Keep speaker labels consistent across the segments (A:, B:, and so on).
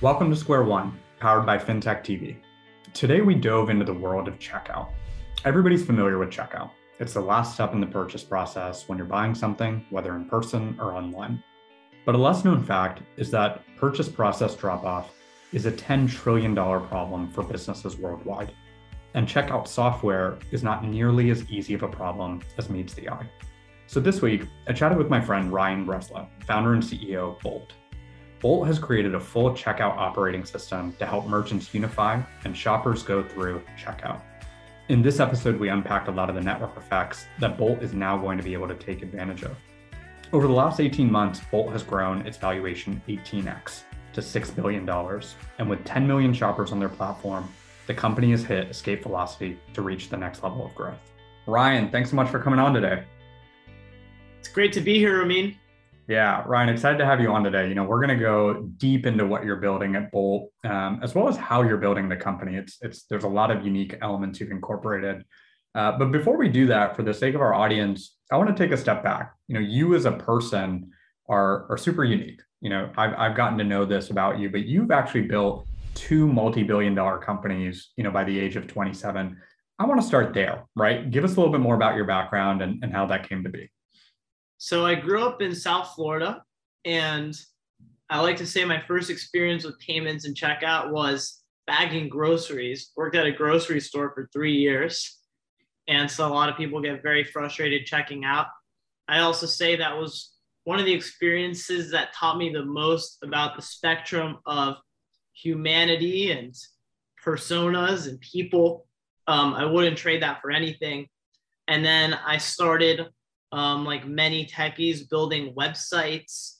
A: Welcome to Square One, powered by FinTech TV. Today we dove into the world of checkout. Everybody's familiar with checkout. It's the last step in the purchase process when you're buying something, whether in person or online. But a less known fact is that purchase process drop off is a $10 trillion problem for businesses worldwide. And checkout software is not nearly as easy of a problem as meets the eye. So this week, I chatted with my friend Ryan Breslow, founder and CEO of Bolt. Bolt has created a full checkout operating system to help merchants unify and shoppers go through checkout. In this episode, we unpacked a lot of the network effects that Bolt is now going to be able to take advantage of. Over the last 18 months, Bolt has grown its valuation 18x to $6 billion. And with 10 million shoppers on their platform, the company has hit escape velocity to reach the next level of growth. Ryan, thanks so much for coming on today.
B: It's great to be here, Ramin.
A: Yeah, Ryan, excited to have you on today. You know, we're going to go deep into what you're building at Bolt, um, as well as how you're building the company. It's it's there's a lot of unique elements you've incorporated. Uh, but before we do that, for the sake of our audience, I want to take a step back. You know, you as a person are are super unique. You know, I've I've gotten to know this about you, but you've actually built two multi-billion dollar companies. You know, by the age of 27. I want to start there, right? Give us a little bit more about your background and, and how that came to be.
B: So I grew up in South Florida, and I like to say my first experience with payments and checkout was bagging groceries. Worked at a grocery store for three years, and so a lot of people get very frustrated checking out. I also say that was one of the experiences that taught me the most about the spectrum of humanity and personas and people. Um, I wouldn't trade that for anything. And then I started um, like many techies building websites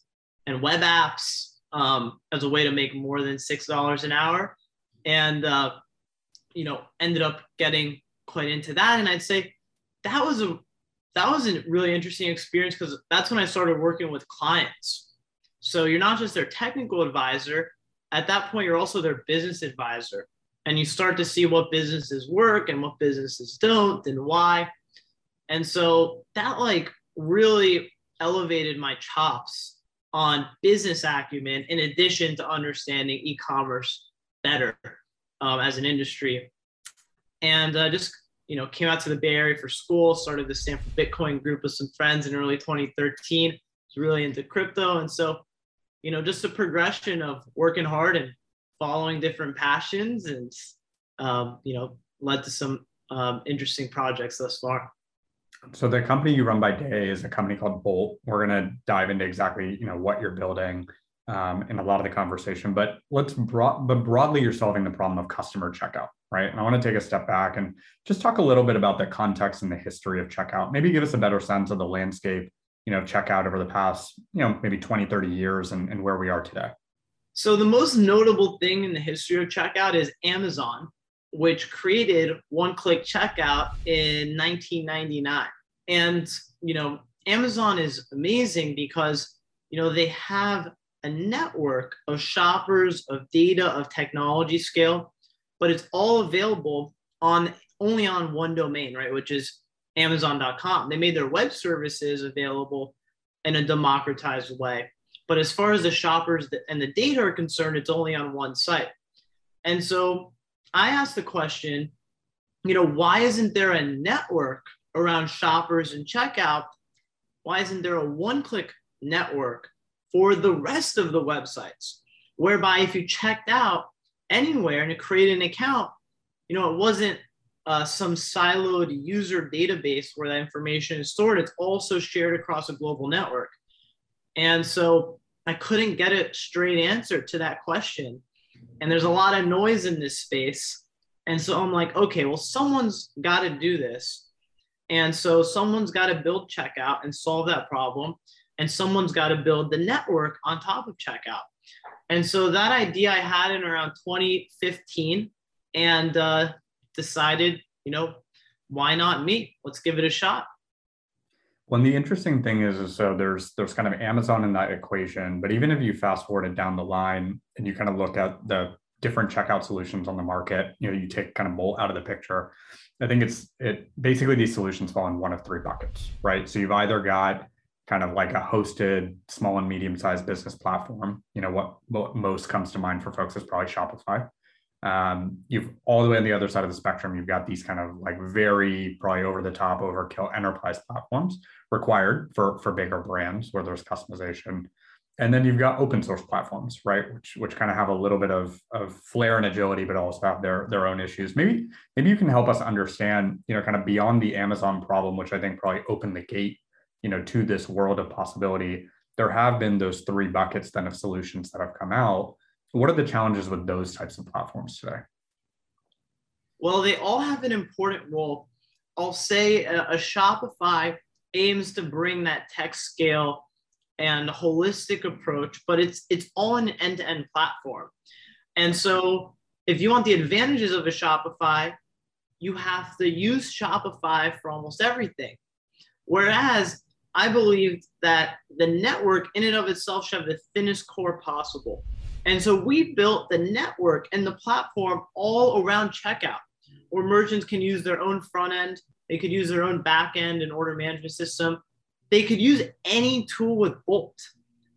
B: and web apps um, as a way to make more than six dollars an hour, and uh, you know ended up getting quite into that. And I'd say that was a that was a really interesting experience because that's when I started working with clients. So you're not just their technical advisor. At that point, you're also their business advisor, and you start to see what businesses work and what businesses don't, and why. And so that like really elevated my chops on business acumen in addition to understanding e-commerce better um, as an industry. And uh, just you know came out to the bay area for school started the stanford bitcoin group with some friends in early 2013 was really into crypto. And so you know just a progression of working hard and following different passions and um, you know led to some um, interesting projects thus far
A: so the company you run by day is a company called Bolt. We're going to dive into exactly you know what you're building um, in a lot of the conversation, but let's broad, but broadly you're solving the problem of customer checkout, right? And I want to take a step back and just talk a little bit about the context and the history of checkout. Maybe give us a better sense of the landscape, you know, checkout over the past you know maybe 20, 30 years and, and where we are today.
B: So the most notable thing in the history of checkout is Amazon which created one click checkout in 1999. And, you know, Amazon is amazing because, you know, they have a network of shoppers, of data, of technology scale, but it's all available on only on one domain, right? Which is Amazon.com. They made their web services available in a democratized way. But as far as the shoppers and the data are concerned, it's only on one site. And so I asked the question, you know, why isn't there a network around shoppers and checkout? Why isn't there a one click network for the rest of the websites? Whereby if you checked out anywhere and created an account, you know, it wasn't uh, some siloed user database where that information is stored. It's also shared across a global network. And so I couldn't get a straight answer to that question and there's a lot of noise in this space. And so I'm like, okay, well, someone's got to do this. And so someone's got to build checkout and solve that problem. And someone's got to build the network on top of checkout. And so that idea I had in around 2015 and uh, decided, you know, why not me? Let's give it a shot.
A: Well, the interesting thing is, is so there's there's kind of Amazon in that equation, but even if you fast forward it down the line and you kind of look at the different checkout solutions on the market, you know, you take kind of Bolt out of the picture. I think it's it basically these solutions fall in one of three buckets, right? So you've either got kind of like a hosted small and medium sized business platform. You know, what, what most comes to mind for folks is probably Shopify. Um, you've all the way on the other side of the spectrum, you've got these kind of like very probably over the top overkill enterprise platforms required for, for bigger brands where there's customization. And then you've got open source platforms, right? Which which kind of have a little bit of, of flair and agility, but also have their, their own issues. Maybe, maybe you can help us understand, you know, kind of beyond the Amazon problem, which I think probably opened the gate you know to this world of possibility there have been those three buckets then of solutions that have come out what are the challenges with those types of platforms today?
B: Well they all have an important role. I'll say a, a shopify aims to bring that tech scale and holistic approach but it's it's all an end-to-end platform. And so if you want the advantages of a shopify you have to use shopify for almost everything. Whereas I believed that the network in and of itself should have the thinnest core possible. And so we built the network and the platform all around checkout, where merchants can use their own front end, they could use their own back end and order management system. They could use any tool with Bolt.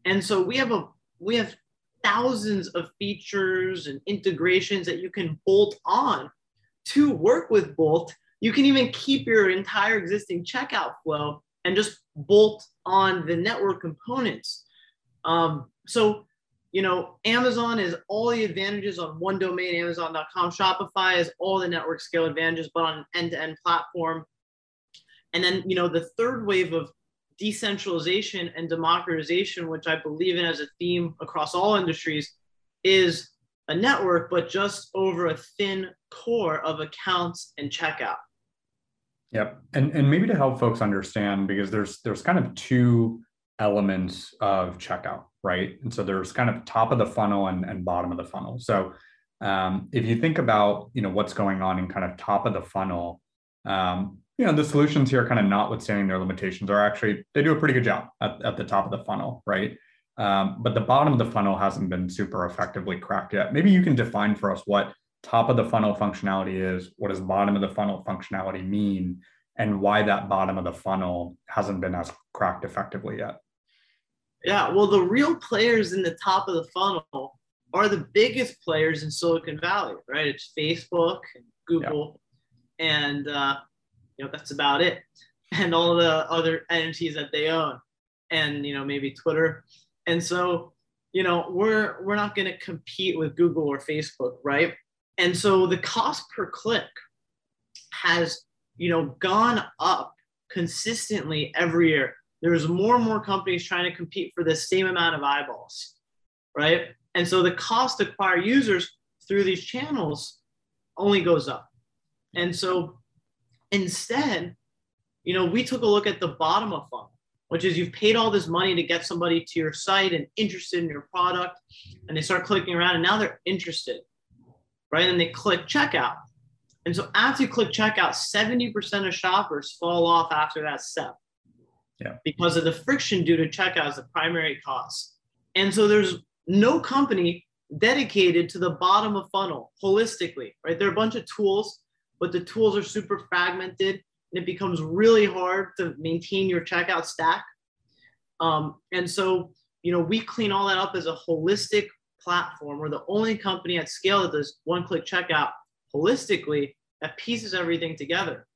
B: And so we have a we have thousands of features and integrations that you can bolt on to work with Bolt. You can even keep your entire existing checkout flow and just bolt on the network components. Um, so, you know, Amazon is all the advantages on one domain, Amazon.com. Shopify is all the network scale advantages, but on an end-to-end platform. And then, you know, the third wave of decentralization and democratization, which I believe in as a theme across all industries, is a network, but just over a thin core of accounts and checkout.
A: Yep. And and maybe to help folks understand, because there's there's kind of two elements of checkout, right? And so there's kind of top of the funnel and, and bottom of the funnel. So um, if you think about you know what's going on in kind of top of the funnel, um, you know the solutions here, kind of notwithstanding their limitations, are actually they do a pretty good job at, at the top of the funnel, right? Um, but the bottom of the funnel hasn't been super effectively cracked yet. Maybe you can define for us what top of the funnel functionality is, what does bottom of the funnel functionality mean, and why that bottom of the funnel hasn't been as cracked effectively yet.
B: Yeah, well, the real players in the top of the funnel are the biggest players in Silicon Valley, right? It's Facebook and Google, yeah. and uh, you know that's about it, and all the other entities that they own, and you know maybe Twitter, and so you know we're we're not going to compete with Google or Facebook, right? And so the cost per click has, you know, gone up consistently every year. There's more and more companies trying to compete for the same amount of eyeballs, right? And so the cost to acquire users through these channels only goes up. And so instead, you know, we took a look at the bottom of funnel, which is you've paid all this money to get somebody to your site and interested in your product, and they start clicking around, and now they're interested right? And they click checkout. And so after you click checkout, 70% of shoppers fall off after that step.
A: Yeah.
B: Because of the friction due to checkout is the primary cost. And so there's no company dedicated to the bottom of funnel holistically, right? There are a bunch of tools, but the tools are super fragmented and it becomes really hard to maintain your checkout stack. Um, and so, you know, we clean all that up as a holistic platform. We're the only company at scale that does one click checkout holistically that pieces everything together.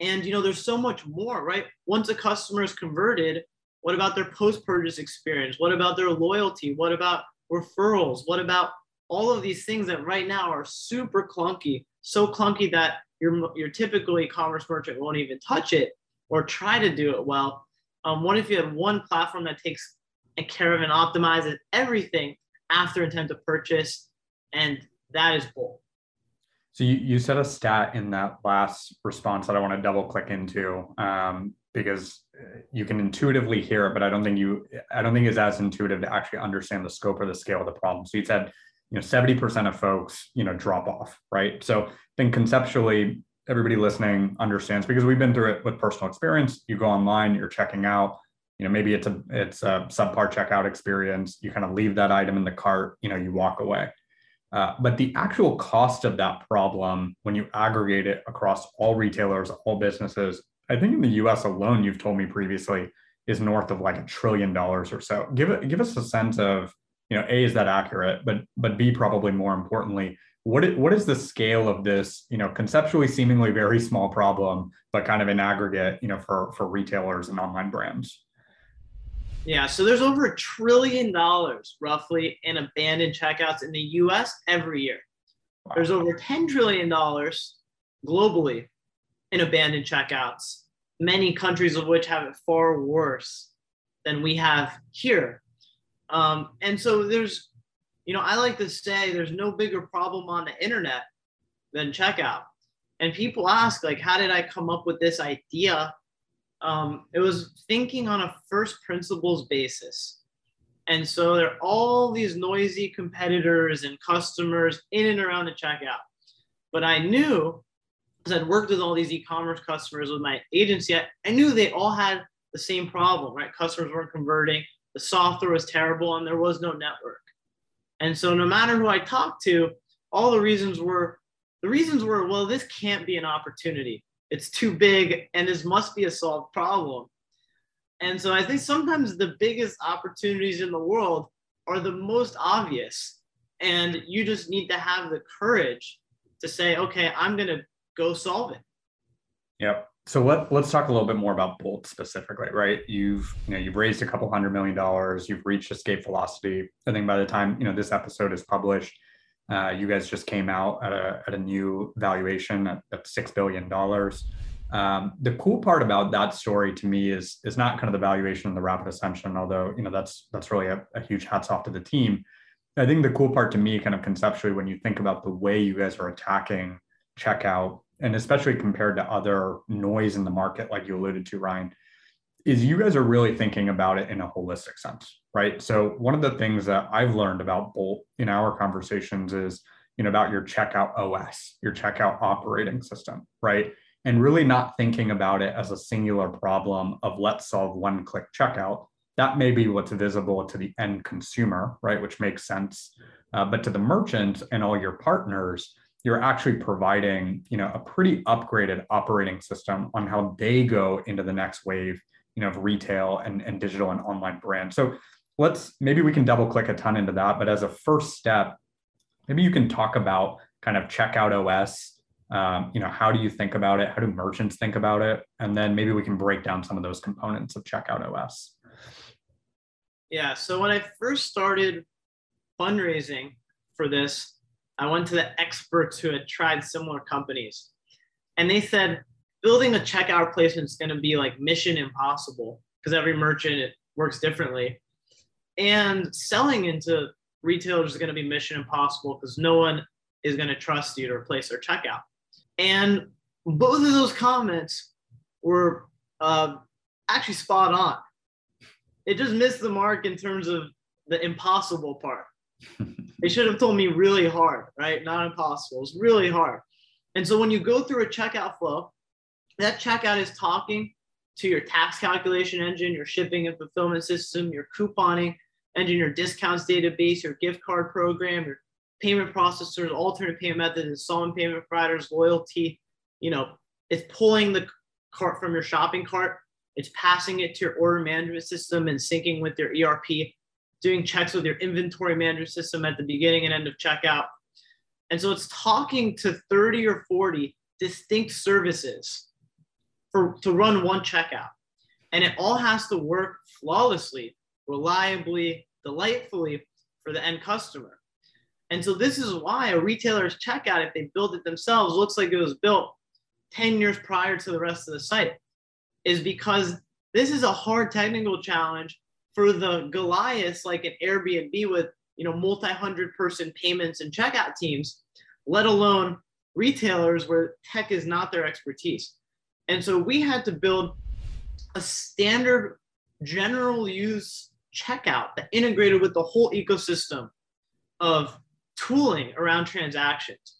B: And you know, there's so much more, right? Once a customer is converted, what about their post-purchase experience? What about their loyalty? What about referrals? What about all of these things that right now are super clunky, so clunky that your, your typical e-commerce merchant won't even touch it or try to do it well. Um, what if you had one platform that takes care of and optimizes everything after intent to purchase, and that is Bolt.
A: So you, you said a stat in that last response that I want to double click into um, because you can intuitively hear it, but I don't think you I don't think it's as intuitive to actually understand the scope or the scale of the problem. So you said you know 70% of folks you know drop off, right? So then conceptually everybody listening understands because we've been through it with personal experience. You go online, you're checking out, you know maybe it's a it's a subpar checkout experience you kind of leave that item in the cart you know you walk away uh, but the actual cost of that problem when you aggregate it across all retailers all businesses i think in the us alone you've told me previously is north of like a trillion dollars or so. Give it give us a sense of, you know, A, is that accurate? But but B, probably more importantly, what is, what is the scale of this, you know, conceptually seemingly very small problem, but kind of in aggregate, you know, for for retailers and online brands?
B: Yeah, so there's over a trillion dollars roughly in abandoned checkouts in the US every year. Wow. There's over $10 trillion globally in abandoned checkouts, many countries of which have it far worse than we have here. Um, and so there's, you know, I like to say there's no bigger problem on the internet than checkout. And people ask, like, how did I come up with this idea? Um, it was thinking on a first principles basis. And so there are all these noisy competitors and customers in and around the checkout. But I knew, because I'd worked with all these e-commerce customers with my agency, I, I knew they all had the same problem, right? Customers weren't converting, the software was terrible, and there was no network. And so no matter who I talked to, all the reasons were the reasons were, well, this can't be an opportunity it's too big and this must be a solved problem. And so i think sometimes the biggest opportunities in the world are the most obvious and you just need to have the courage to say okay i'm going to go solve it.
A: Yep. So let, let's talk a little bit more about bolt specifically right? You've you know you've raised a couple hundred million dollars you've reached escape velocity. I think by the time you know this episode is published uh, you guys just came out at a, at a new valuation at, at $6 billion. Um, the cool part about that story to me is, is not kind of the valuation and the rapid ascension, although, you know, that's, that's really a, a huge hats off to the team. I think the cool part to me kind of conceptually, when you think about the way you guys are attacking checkout, and especially compared to other noise in the market, like you alluded to, Ryan, is you guys are really thinking about it in a holistic sense, right? So one of the things that I've learned about Bolt in our conversations is, you know, about your checkout OS, your checkout operating system, right? And really not thinking about it as a singular problem of let's solve one click checkout. That may be what's visible to the end consumer, right? Which makes sense. Uh, but to the merchant and all your partners, you're actually providing, you know, a pretty upgraded operating system on how they go into the next wave you know of retail and, and digital and online brands so let's maybe we can double click a ton into that but as a first step maybe you can talk about kind of checkout os um, you know how do you think about it? How do merchants think about it? And then maybe we can break down some of those components of checkout os
B: yeah so when i first started fundraising for this i went to the experts who had tried similar companies. And they said building a checkout replacement is going to be like mission impossible because every merchant works differently and selling into retailers is going to be mission impossible because no one is going to trust you to replace their checkout. And both of those comments were uh, actually spot on. It just missed the mark in terms of the impossible part. They should have told me really hard right? Not impossible it's really hard. And so when you go through a checkout flow that checkout is talking to your tax calculation engine, your shipping and fulfillment system, your couponing engine, your discounts database, your gift card program, your payment processors, alternate payment methods, installment payment providers, loyalty. You know, it's pulling the cart from your shopping cart. It's passing it to your order management system and syncing with your ERP, doing checks with your inventory management system at the beginning and end of checkout. And so it's talking to 30 or 40 distinct services for to run one checkout. And it all has to work flawlessly, reliably, delightfully for the end customer. And so this is why a retailer's checkout, if they build it themselves, looks like it was built 10 years prior to the rest of the site, is because this is a hard technical challenge for the Goliaths like an Airbnb with you know multi-hundred person payments and checkout teams, let alone retailers where tech is not their expertise. And so we had to build a standard general use checkout that integrated with the whole ecosystem of tooling around transactions.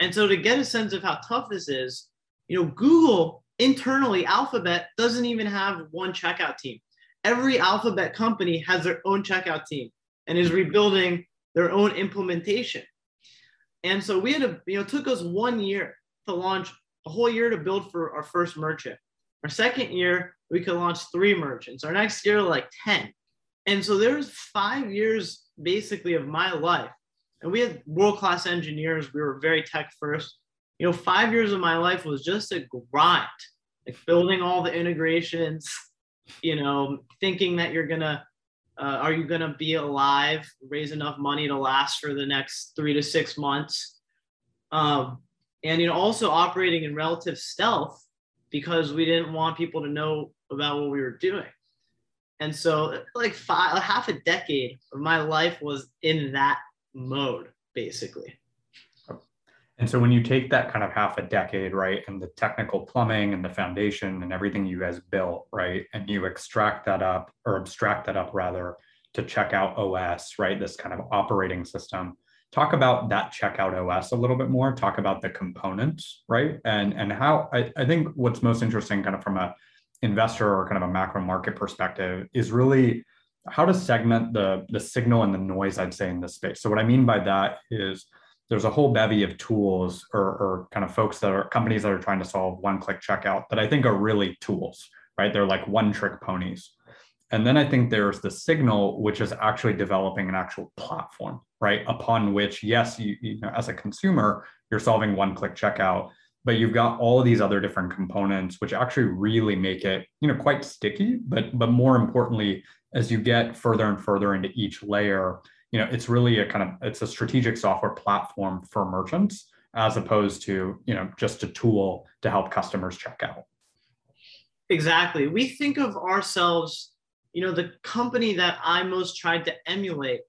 B: And so to get a sense of how tough this is, you know, Google internally, Alphabet doesn't even have one checkout team. Every Alphabet company has their own checkout team and is rebuilding their own implementation. And so we had to, you know, took us one year to launch a whole year to build for our first merchant. Our second year, we could launch three merchants. Our next year, like 10. And so there's five years basically of my life. And we had world-class engineers. We were very tech first. You know, five years of my life was just a grind, like building all the integrations, you know, thinking that you're gonna uh, are you gonna be alive, raise enough money to last for the next three to six months? Um, and you know, also operating in relative stealth because we didn't want people to know about what we were doing. And so, like five, half a decade of my life was in that mode, basically.
A: And so, when you take that kind of half a decade, right, and the technical plumbing and the foundation and everything you guys built, right, and you extract that up or abstract that up rather to checkout OS, right, this kind of operating system. Talk about that checkout OS a little bit more. Talk about the components, right, and and how I, I think what's most interesting, kind of from a investor or kind of a macro market perspective is really how to segment the the signal and the noise i'd say in this space. So what i mean by that is there's a whole bevy of tools or, or kind of folks that are companies that are trying to solve one click checkout that i think are really tools right? They're like one trick ponies. And then i think there's the signal which is actually developing an actual platform right? Upon which yes you, you know as a consumer you're solving one click checkout but you've got all of these other different components which actually really make it you know quite sticky but but more importantly as you get further and further into each layer you know it's really a kind of it's a strategic software platform for merchants as opposed to you know just a tool to help customers check out.
B: Exactly. We think of ourselves you know the company that i most tried to emulate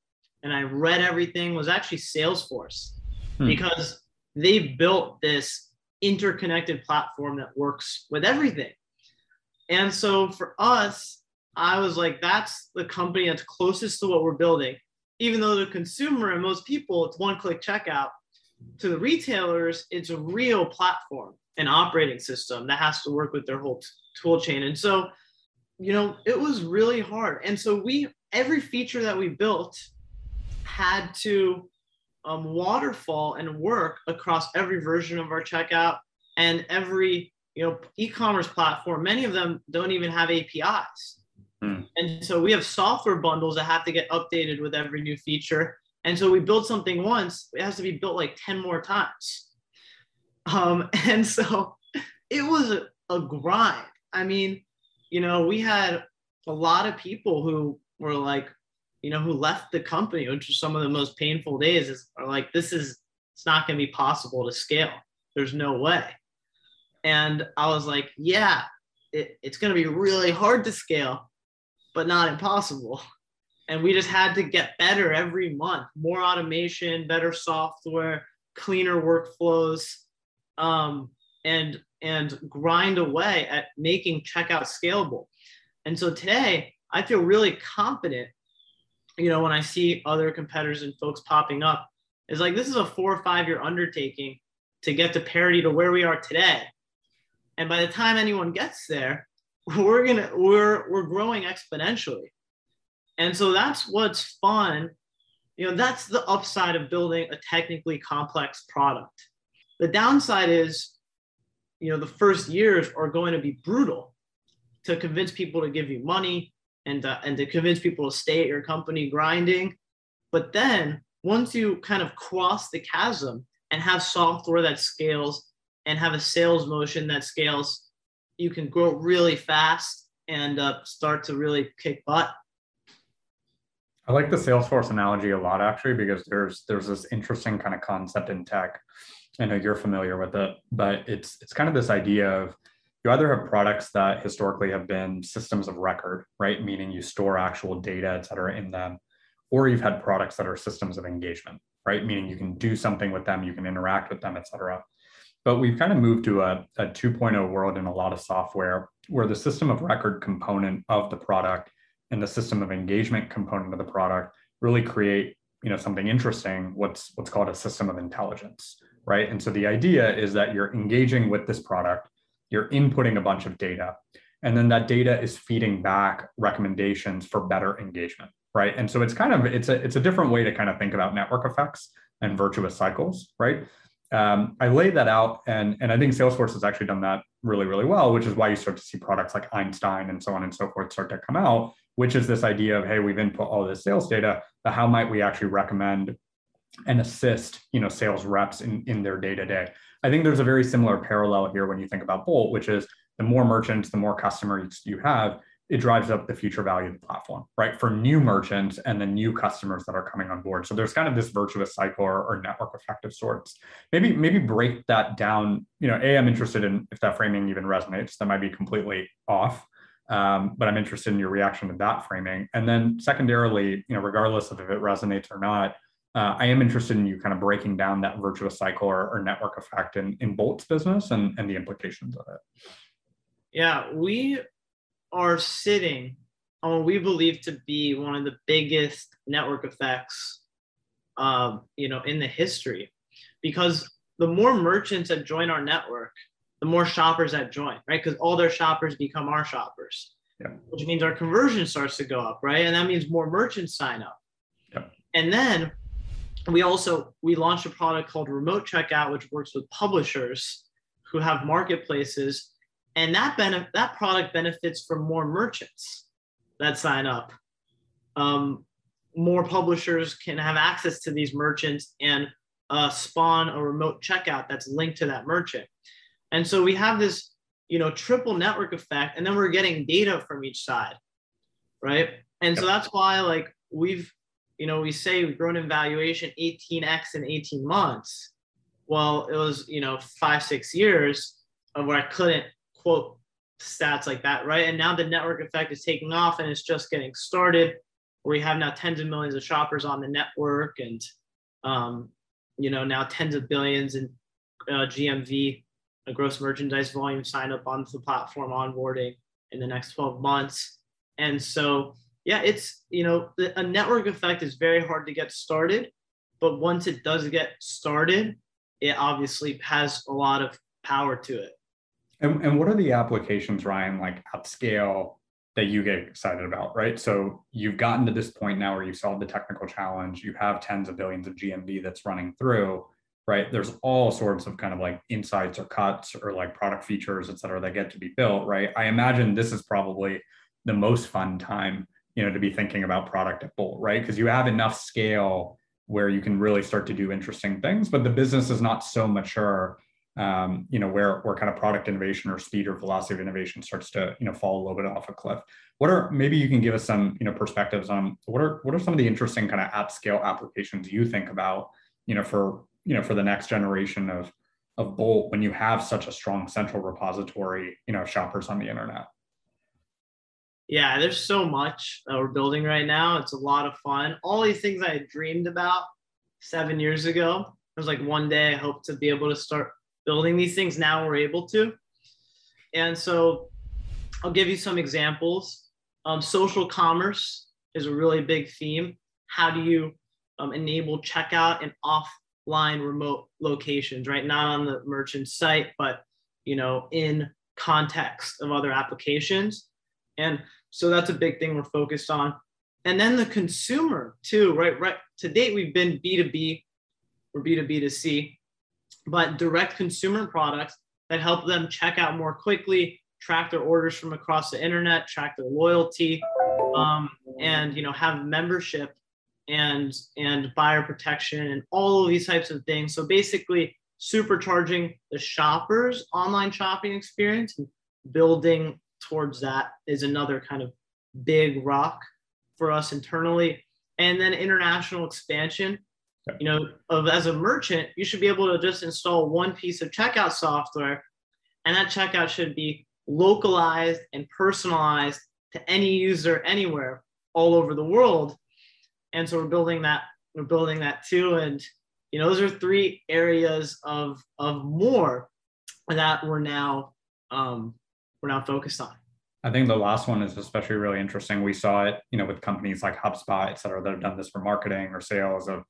B: and i read everything was actually salesforce. Hmm. because they built this interconnected platform that works with everything. And so for us, I was like, that's the company that's closest to what we're building. Even though the consumer and most people, it's one click checkout. To the retailers, it's a real platform, an operating system that has to work with their whole t- tool chain. And so, you know, it was really hard. And so we, every feature that we built had to um, waterfall and work across every version of our checkout and every you know e-commerce platform. Many of them don't even have APIs, hmm. and so we have software bundles that have to get updated with every new feature. And so we build something once, it has to be built like ten more times. Um, and so it was a, a grind. I mean, you know, we had a lot of people who were like, you know, who left the company, which was some of the most painful days, is are like, this is it's not going to be possible to scale. There's no way. And I was like, yeah, it, it's going to be really hard to scale, but not impossible. And we just had to get better every month more automation, better software, cleaner workflows, um, and, and grind away at making checkout scalable. And so today, I feel really confident you know, when I see other competitors and folks popping up, is like this is a four or five year undertaking to get to parity to where we are today. And by the time anyone gets there, we're gonna we're we're growing exponentially. And so that's what's fun. You know, that's the upside of building a technically complex product. The downside is, you know, the first years are going to be brutal to convince people to give you money, and uh, and to convince people to stay at your company grinding. But then once you kind of cross the chasm and have software that scales and have a sales motion that scales, you can grow really fast and uh, start to really kick butt.
A: I like the Salesforce analogy a lot actually because there's there's this interesting kind of concept in tech. I know you're familiar with it, but it's it's kind of this idea of you either have products that historically have been systems of record, right? Meaning you store actual data, et cetera, in them, or you've had products that are systems of engagement, right? Meaning you can do something with them, you can interact with them, et cetera. But we've kind of moved to a, a 2.0 world in a lot of software where the system of record component of the product and the system of engagement component of the product really create you know something interesting what's what's called a system of intelligence right and so the idea is that you're engaging with this product you're inputting a bunch of data and then that data is feeding back recommendations for better engagement right and so it's kind of it's a it's a different way to kind of think about network effects and virtuous cycles right um, i laid that out and and i think salesforce has actually done that really, really well, which is why you start to see products like Einstein and so on and so forth start to come out, which is this idea of, hey, we've input all this sales data, but how might we actually recommend and assist, you know, sales reps in, in their day-to-day? I think there's a very similar parallel here when you think about Bolt, which is the more merchants, the more customers you have, it drives up the future value of the platform, right? For new merchants and the new customers that are coming on board. So there's kind of this virtuous cycle or, or network effect of sorts. Maybe maybe break that down. You know, a I'm interested in if that framing even resonates. That might be completely off, um, but I'm interested in your reaction to that framing. And then secondarily, you know, regardless of if it resonates or not, uh, I am interested in you kind of breaking down that virtuous cycle or, or network effect in, in Bolt's business and, and the implications of it.
B: Yeah, we are sitting on what we believe to be one of the biggest network effects, um, you know, in the history, because the more merchants that join our network, the more shoppers that join, right? Because all their shoppers become our shoppers, yeah. which means our conversion starts to go up, right? And that means more merchants sign up. Yeah. And then we also we launched a product called Remote Checkout, which works with publishers who have marketplaces and that benefit that product benefits from more merchants that sign up. Um, more publishers can have access to these merchants and uh, spawn a remote checkout that's linked to that merchant. And so we have this, you know, triple network effect, and then we're getting data from each side, right? And so that's why, like, we've, you know, we say we've grown in valuation 18x in 18 months. Well, it was, you know, five, six years of where I couldn't quote stats like that, right? And now the network effect is taking off and it's just getting started. We have now tens of millions of shoppers on the network, and um, you know now tens of billions in uh, GMV, gross merchandise volume sign up onto the platform onboarding in the next 12 months. And so, yeah, it's you know a network effect is very hard to get started, but once it does get started, it obviously has a lot of power to it.
A: And, and what are the applications, Ryan, like at scale that you get excited about, right? So you've gotten to this point now where you solved the technical challenge, you have tens of billions of GMV that's running through, right? There's all sorts of kind of like insights or cuts or like product features, et cetera, that get to be built, right? I imagine this is probably the most fun time, you know, to be thinking about product at Bolt, right? Because you have enough scale where you can really start to do interesting things, but the business is not so mature um, you know, where where kind of product innovation or speed or velocity of innovation starts to, you know, fall a little bit off a cliff. What are maybe you can give us some, you know, perspectives on what are what are some of the interesting kind of app scale applications you think about, you know, for you know for the next generation of of Bolt when you have such a strong central repository, you know, shoppers on the internet.
B: Yeah, there's so much that we're building right now. It's a lot of fun. All these things I dreamed about seven years ago. It was like one day I hope to be able to start building these things now we're able to and so i'll give you some examples um, social commerce is a really big theme how do you um, enable checkout in offline remote locations right not on the merchant site but you know in context of other applications and so that's a big thing we're focused on and then the consumer too right right to date we've been b2b or b2b to c but direct consumer products that help them check out more quickly, track their orders from across the internet, track their loyalty, um, and you know have membership and and buyer protection and all of these types of things. So basically, supercharging the shoppers' online shopping experience and building towards that is another kind of big rock for us internally. And then international expansion you know, of as a merchant, you should be able to just install one piece of checkout software, and that checkout should be localized and personalized to any user anywhere all over the world. And so we're building that, we're building that too. And you know, those are three areas of of more that we're now um, we're not focused on.
A: I think the last one is especially really interesting. We saw it, you know, with companies like HubSpot, et cetera, that have done this for marketing or sales of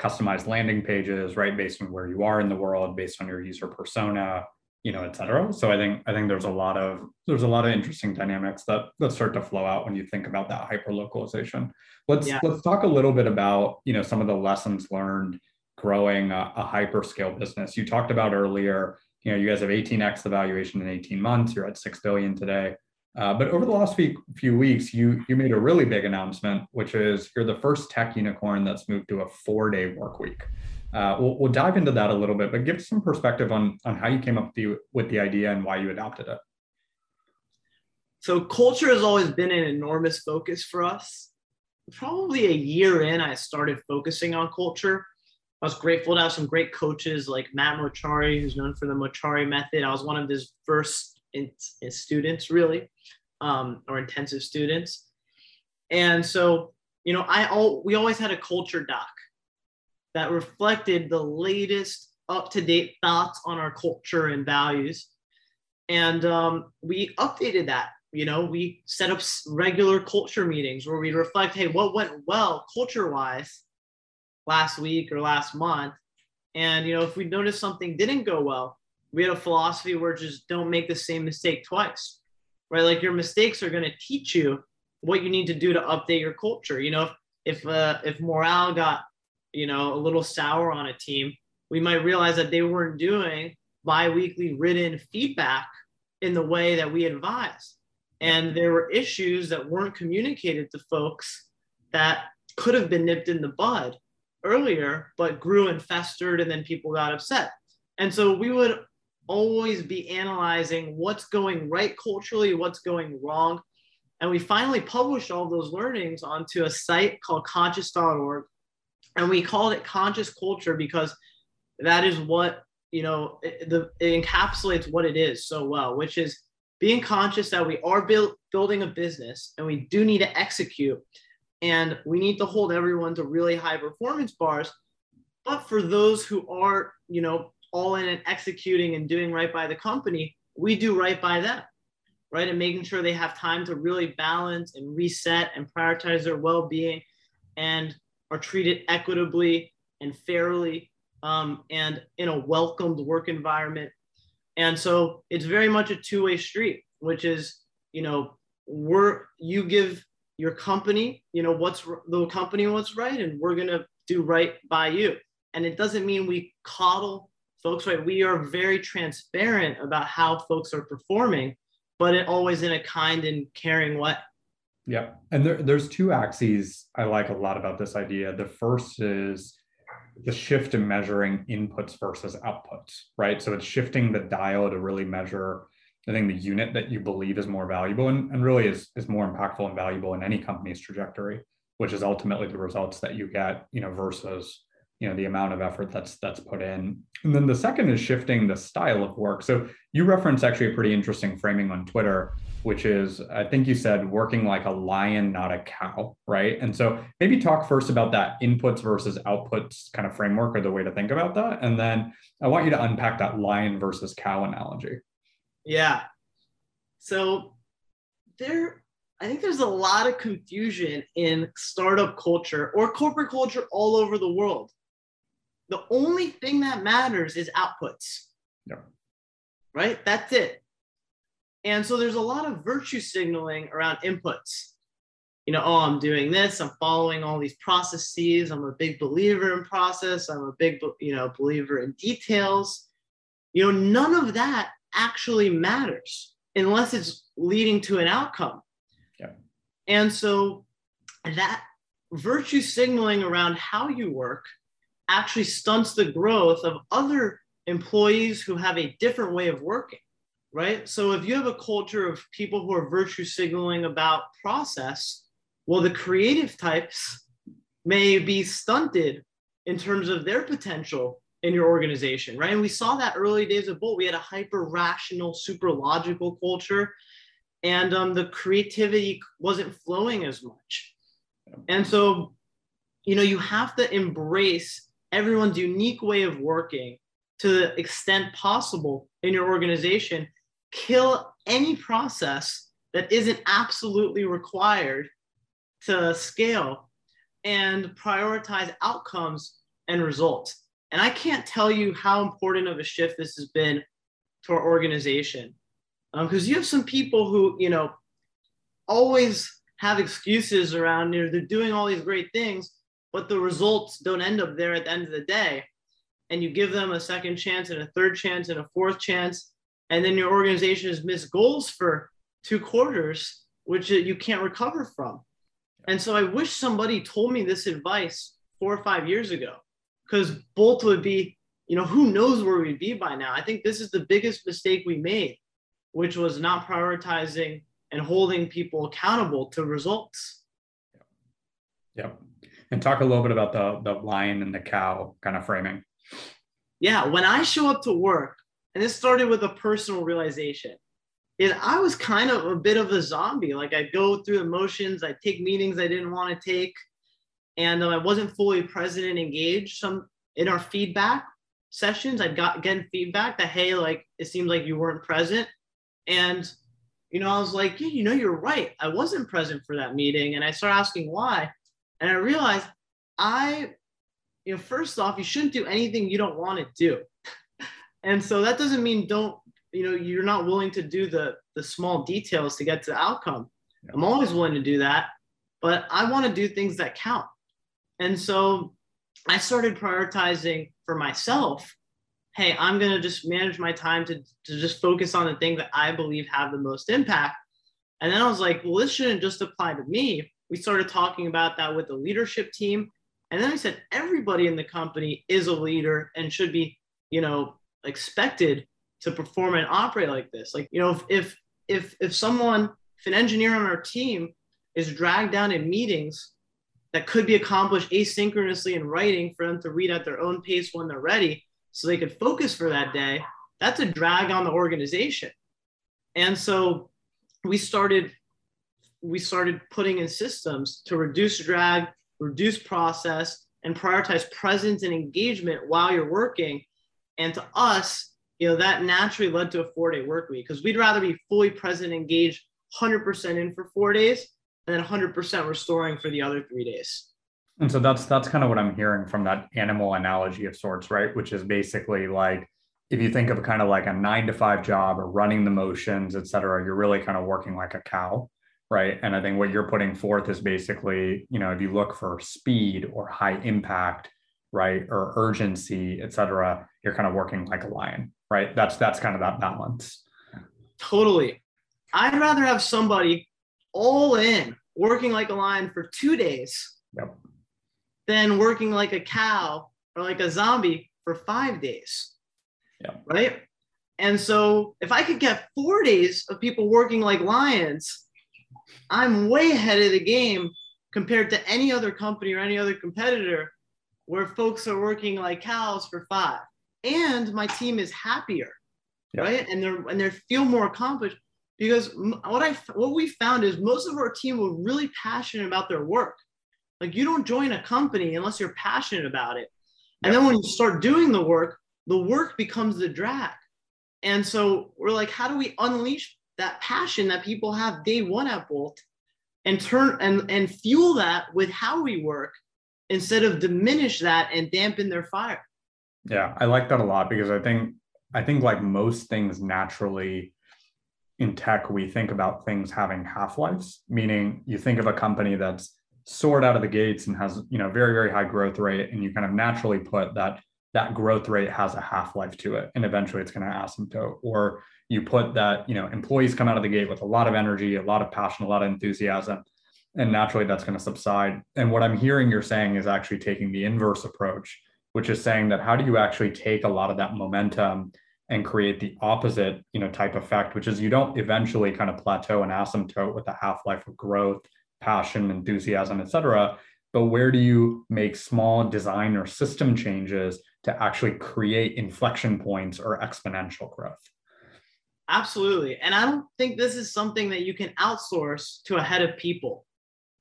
A: customized landing pages, right, based on where you are in the world, based on your user persona, you know, et cetera. So I think I think there's a lot of there's a lot of interesting dynamics that that start to flow out when you think about that hyper localization. Let's yeah. let's talk a little bit about you know some of the lessons learned growing a, a hyperscale business. You talked about earlier You know, you guys have 18x the valuation in 18 months. You're at six billion today. Uh, but over the last few, few weeks, you you made a really big announcement, which is you're the first tech unicorn that's moved to a four-day work week. Uh, we'll, we'll dive into that a little bit, but give some perspective on on how you came up with the, with the idea and why you adopted it.
B: So culture has always been an enormous focus for us. Probably a year in, I started focusing on culture. I was grateful to have some great coaches like Matt Mochary, who's known for the Mochary method. I was one of his first in, in students, really, um, or intensive students. And so, you know, I all we always had a culture doc that reflected the latest up-to-date thoughts on our culture and values. And um, we updated that you know we set up regular culture meetings where we reflect hey what went well culture wise last week or last month. And you know if we noticed something didn't go well we had a philosophy where just don't make the same mistake twice right? Like your mistakes are going to teach you what you need to do to update your culture. You know if if uh, if morale got you know a little sour on a team we might realize that they weren't doing bi-weekly written feedback in the way that we advise. And there were issues that weren't communicated to folks that could have been nipped in the bud earlier, but grew and festered, and then people got upset. And so we would always be analyzing what's going right culturally, what's going wrong. And we finally published all those learnings onto a site called conscious.org. And we called it conscious culture because that is what, you know, it, the, it encapsulates what it is so well, which is being conscious that we are build, building a business and we do need to execute and we need to hold everyone to really high performance bars. But for those who are you know all in and executing and doing right by the company we do right by them right? And making sure they have time to really balance and reset and prioritize their well-being and are treated equitably and fairly um, and in a welcomed work environment. And so it's very much a two-way street, which is, you know, we're you give your company, you know, what's the company what's right, and we're gonna do right by you. And it doesn't mean we coddle folks, right? We are very transparent about how folks are performing, but it always in a kind and caring way.
A: Yeah. And there, there's two axes I like a lot about this idea. The first is the shift in measuring inputs versus outputs, right? So it's shifting the dial to really measure, I think, the unit that you believe is more valuable and, and really is, is more impactful and valuable in any company's trajectory, which is ultimately the results that you get, you know, versus you know the amount of effort that's that's put in. And then the second is shifting the style of work. So you reference actually a pretty interesting framing on twitter which is i think you said working like a lion not a cow right? And so maybe talk first about that inputs versus outputs kind of framework or the way to think about that. And then i want you to unpack that lion versus cow analogy
B: yeah so there i think there's a lot of confusion in startup culture or corporate culture all over the world the only thing that matters is outputs.
A: Yeah.
B: Right? That's it. And so there's a lot of virtue signaling around inputs. You know, oh, I'm doing this, I'm following all these processes, I'm a big believer in process, I'm a big, you know, believer in details. You know, none of that actually matters unless it's leading to an outcome.
A: Yeah.
B: And so that virtue signaling around how you work actually stunts the growth of other employees who have a different way of working, right? So if you have a culture of people who are virtue signaling about process, well, the creative types may be stunted in terms of their potential in your organization, right? And we saw that early days of Bolt. We had a hyper rational, super logical culture, and um, the creativity wasn't flowing as much. And so, you know, you have to embrace everyone's unique way of working to the extent possible in your organization, kill any process that isn't absolutely required to scale and prioritize outcomes and results. And I can't tell you how important of a shift this has been to our organization. Because um, you have some people who, you know, always have excuses around, you know, they're doing all these great things, but the results don't end up there at the end of the day. and you give them a second chance and a third chance and a fourth chance, and then your organization has missed goals for two quarters, which you can't recover from. And so I wish somebody told me this advice four or five years ago, because Bolt would be, you know, who knows where we'd be by now. I think this is the biggest mistake we made, which was not prioritizing and holding people accountable to results.
A: Yep. And talk a little bit about the the lion and the cow kind of framing.
B: Yeah, when I show up to work, and this started with a personal realization, is I was kind of a bit of a zombie. Like I go through the motions, I take meetings I didn't want to take, and um, I wasn't fully present and engaged. Some in our feedback sessions, I'd got getting feedback that hey, like it seemed like you weren't present, and you know, I was like, yeah, you know, you're right. I wasn't present for that meeting. And I started asking why. And I realized I, you know, first off, you shouldn't do anything you don't want to do. and so that doesn't mean don't, you know, you're not willing to do the the small details to get to the outcome. Yeah. I'm always willing to do that, but I want to do things that count. And so I started prioritizing for myself hey, I'm going to just manage my time to, to just focus on the things that I believe have the most impact. And then I was like, well, this shouldn't just apply to me. We started talking about that with the leadership team. And then I said, everybody in the company is a leader and should be, you know, expected to perform and operate like this. Like, you know, if, if, if, if someone, if an engineer on our team is dragged down in meetings that could be accomplished asynchronously in writing for them to read at their own pace when they're ready, so they could focus for that day, that's a drag on the organization. And so we started we started putting in systems to reduce drag, reduce process, and prioritize presence and engagement while you're working. And to us, you know, that naturally led to a four-day work week because we'd rather be fully present, engaged, 100% in for four days, and then 100% restoring for the other three days.
A: And so that's that's kind of what I'm hearing from that animal analogy of sorts, right? Which is basically like if you think of kind of like a nine to five job or running the motions, et cetera, you're really kind of working like a cow, right? And I think what you're putting forth is basically, you know, if you look for speed or high impact, right, or urgency, et cetera, you're kind of working like a lion, right? That's that's kind of that balance.
B: Totally. I'd rather have somebody all in working like a lion for two days.
A: Yep
B: than working like a cow or like a zombie for five days.
A: Yeah.
B: Right. And so if I could get four days of people working like lions, I'm way ahead of the game compared to any other company or any other competitor where folks are working like cows for five. And my team is happier. Yeah. Right. And they're and they feel more accomplished because what I what we found is most of our team were really passionate about their work. Like you don't join a company unless you're passionate about it. And then when you start doing the work, the work becomes the drag. And so we're like, how do we unleash that passion that people have day one at Bolt and turn and, and fuel that with how we work instead of diminish that and dampen their fire?
A: Yeah, I like that a lot because I think I think like most things naturally in tech, we think about things having half-lives, meaning you think of a company that's soared out of the gates and has you know very very high growth rate and you kind of naturally put that that growth rate has a half life to it and eventually it's going to asymptote. Or you put that you know employees come out of the gate with a lot of energy a lot of passion a lot of enthusiasm and naturally that's going to subside. And what i'm hearing you're saying is actually taking the inverse approach which is saying that how do you actually take a lot of that momentum and create the opposite you know type effect which is you don't eventually kind of plateau and asymptote with the half life of growth passion, enthusiasm, etc. But where do you make small design or system changes to actually create inflection points or exponential growth?
B: Absolutely. And I don't think this is something that you can outsource to a head of people.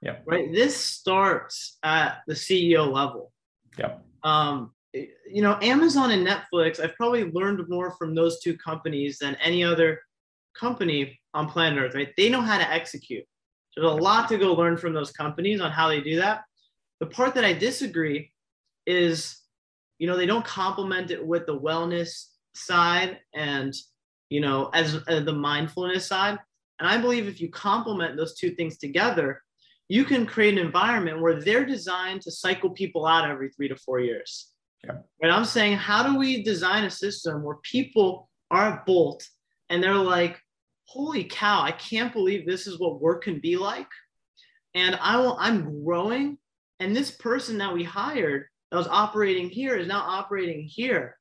A: Yeah.
B: Right. This starts at the CEO level.
A: Yeah.
B: Um, you know, Amazon and Netflix, I've probably learned more from those two companies than any other company on planet Earth, right? They know how to execute. There's a lot to go learn from those companies on how they do that. The part that I disagree is, you know, they don't complement it with the wellness side and, you know, as, as the mindfulness side. And I believe if you complement those two things together, you can create an environment where they're designed to cycle people out every three to four years.
A: Yeah.
B: And I'm saying, how do we design a system where people are at Bolt and they're like, holy cow, I can't believe this is what work can be like. And I will, I'm growing. And this person that we hired that was operating here is now operating here.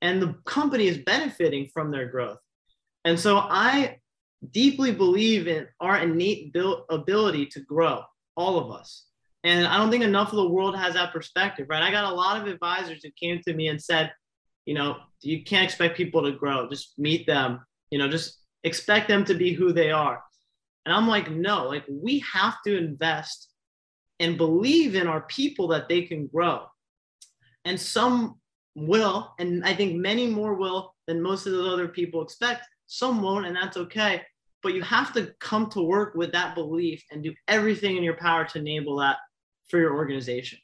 B: And the company is benefiting from their growth. And so I deeply believe in our innate ability to grow, all of us. And I don't think enough of the world has that perspective, right? I got a lot of advisors who came to me and said, you know, you can't expect people to grow. Just meet them, you know, just expect them to be who they are. And I'm like, no, like we have to invest and believe in our people that they can grow. And some will, and I think many more will than most of the other people expect. Some won't, and that's okay. But you have to come to work with that belief and do everything in your power to enable that for your organization.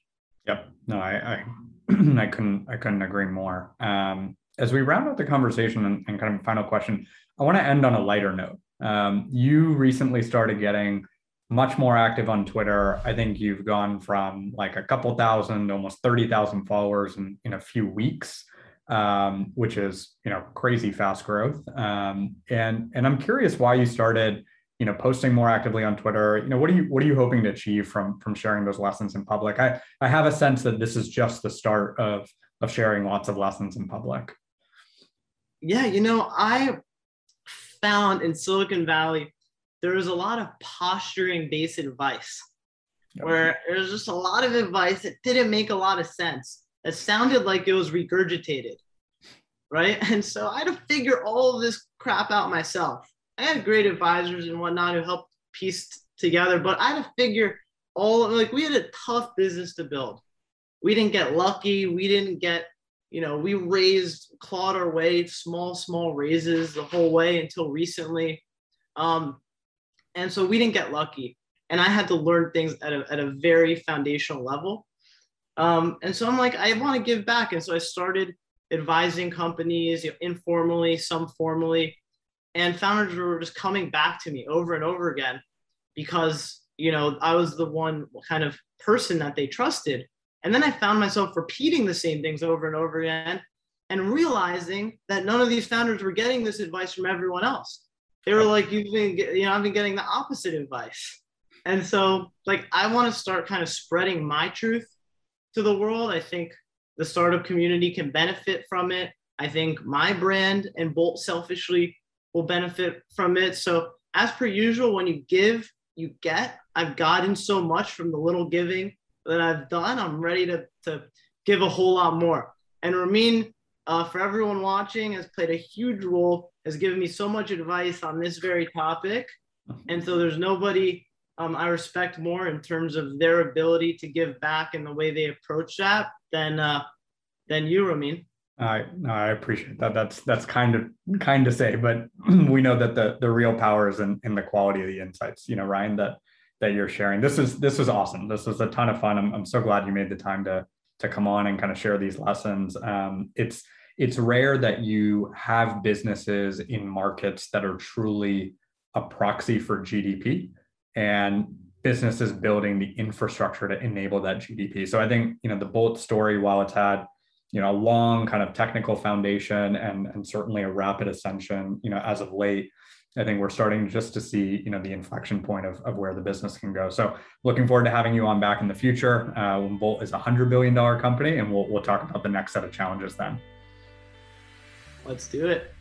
A: Yep. No, I I, I couldn't I couldn't agree more. Um, as we round out the conversation and, and, kind of final question, I want to end on a lighter note. Um, you recently started getting much more active on Twitter. I think you've gone from like a couple thousand, almost 30,000 followers in, in a few weeks, um, which is, you know, crazy fast growth. Um, and, and I'm curious why you started, you know, posting more actively on Twitter. You know, what are you, what are you hoping to achieve from, from sharing those lessons in public? I, I have a sense that this is just the start of, of sharing lots of lessons in public.
B: Yeah, you know, I found in Silicon Valley, there was a lot of posturing based advice yep. where there's just a lot of advice that didn't make a lot of sense. It sounded like it was regurgitated. Right. And so I had to figure all of this crap out myself. I had great advisors and whatnot who helped piece together, but I had to figure all like we had a tough business to build. We didn't get lucky. We didn't get you know, we raised, clawed our way, small, small raises the whole way until recently. Um, and so we didn't get lucky. And I had to learn things at a, at a very foundational level. Um, and so I'm like, I want to give back. And so I started advising companies you know, informally, some formally. And founders were just coming back to me over and over again because, you know, I was the one kind of person that they trusted and then I found myself repeating the same things over and over again and realizing that none of these founders were getting this advice from everyone else. They were like, you've been, you know, I've been getting the opposite advice. And so, like, I want to start kind of spreading my truth to the world. I think the startup community can benefit from it. I think my brand and Bolt selfishly will benefit from it. So, as per usual, when you give, you get. I've gotten so much from the little giving that I've done, I'm ready to, to give a whole lot more. And Ramin, uh, for everyone watching, has played a huge role, has given me so much advice on this very topic. And so there's nobody um, I respect more in terms of their ability to give back and the way they approach that than uh, than you, Ramin.
A: I I appreciate that. That's that's kind of kind to say, but we know that the the real power is in, in the quality of the insights. You know, Ryan, that that you're sharing. This is this is awesome. This was a ton of fun. I'm, I'm so glad you made the time to to come on and kind of share these lessons. Um, it's it's rare that you have businesses in markets that are truly a proxy for GDP and businesses building the infrastructure to enable that GDP. So I think you know the Bolt story, while it's had you know a long kind of technical foundation and and certainly a rapid ascension, you know as of late I think we're starting just to see, you know, the inflection point of, of where the business can go. So looking forward to having you on back in the future uh, when Bolt is a hundred billion dollar company, and we'll we'll talk about the next set of challenges then.
B: Let's do it.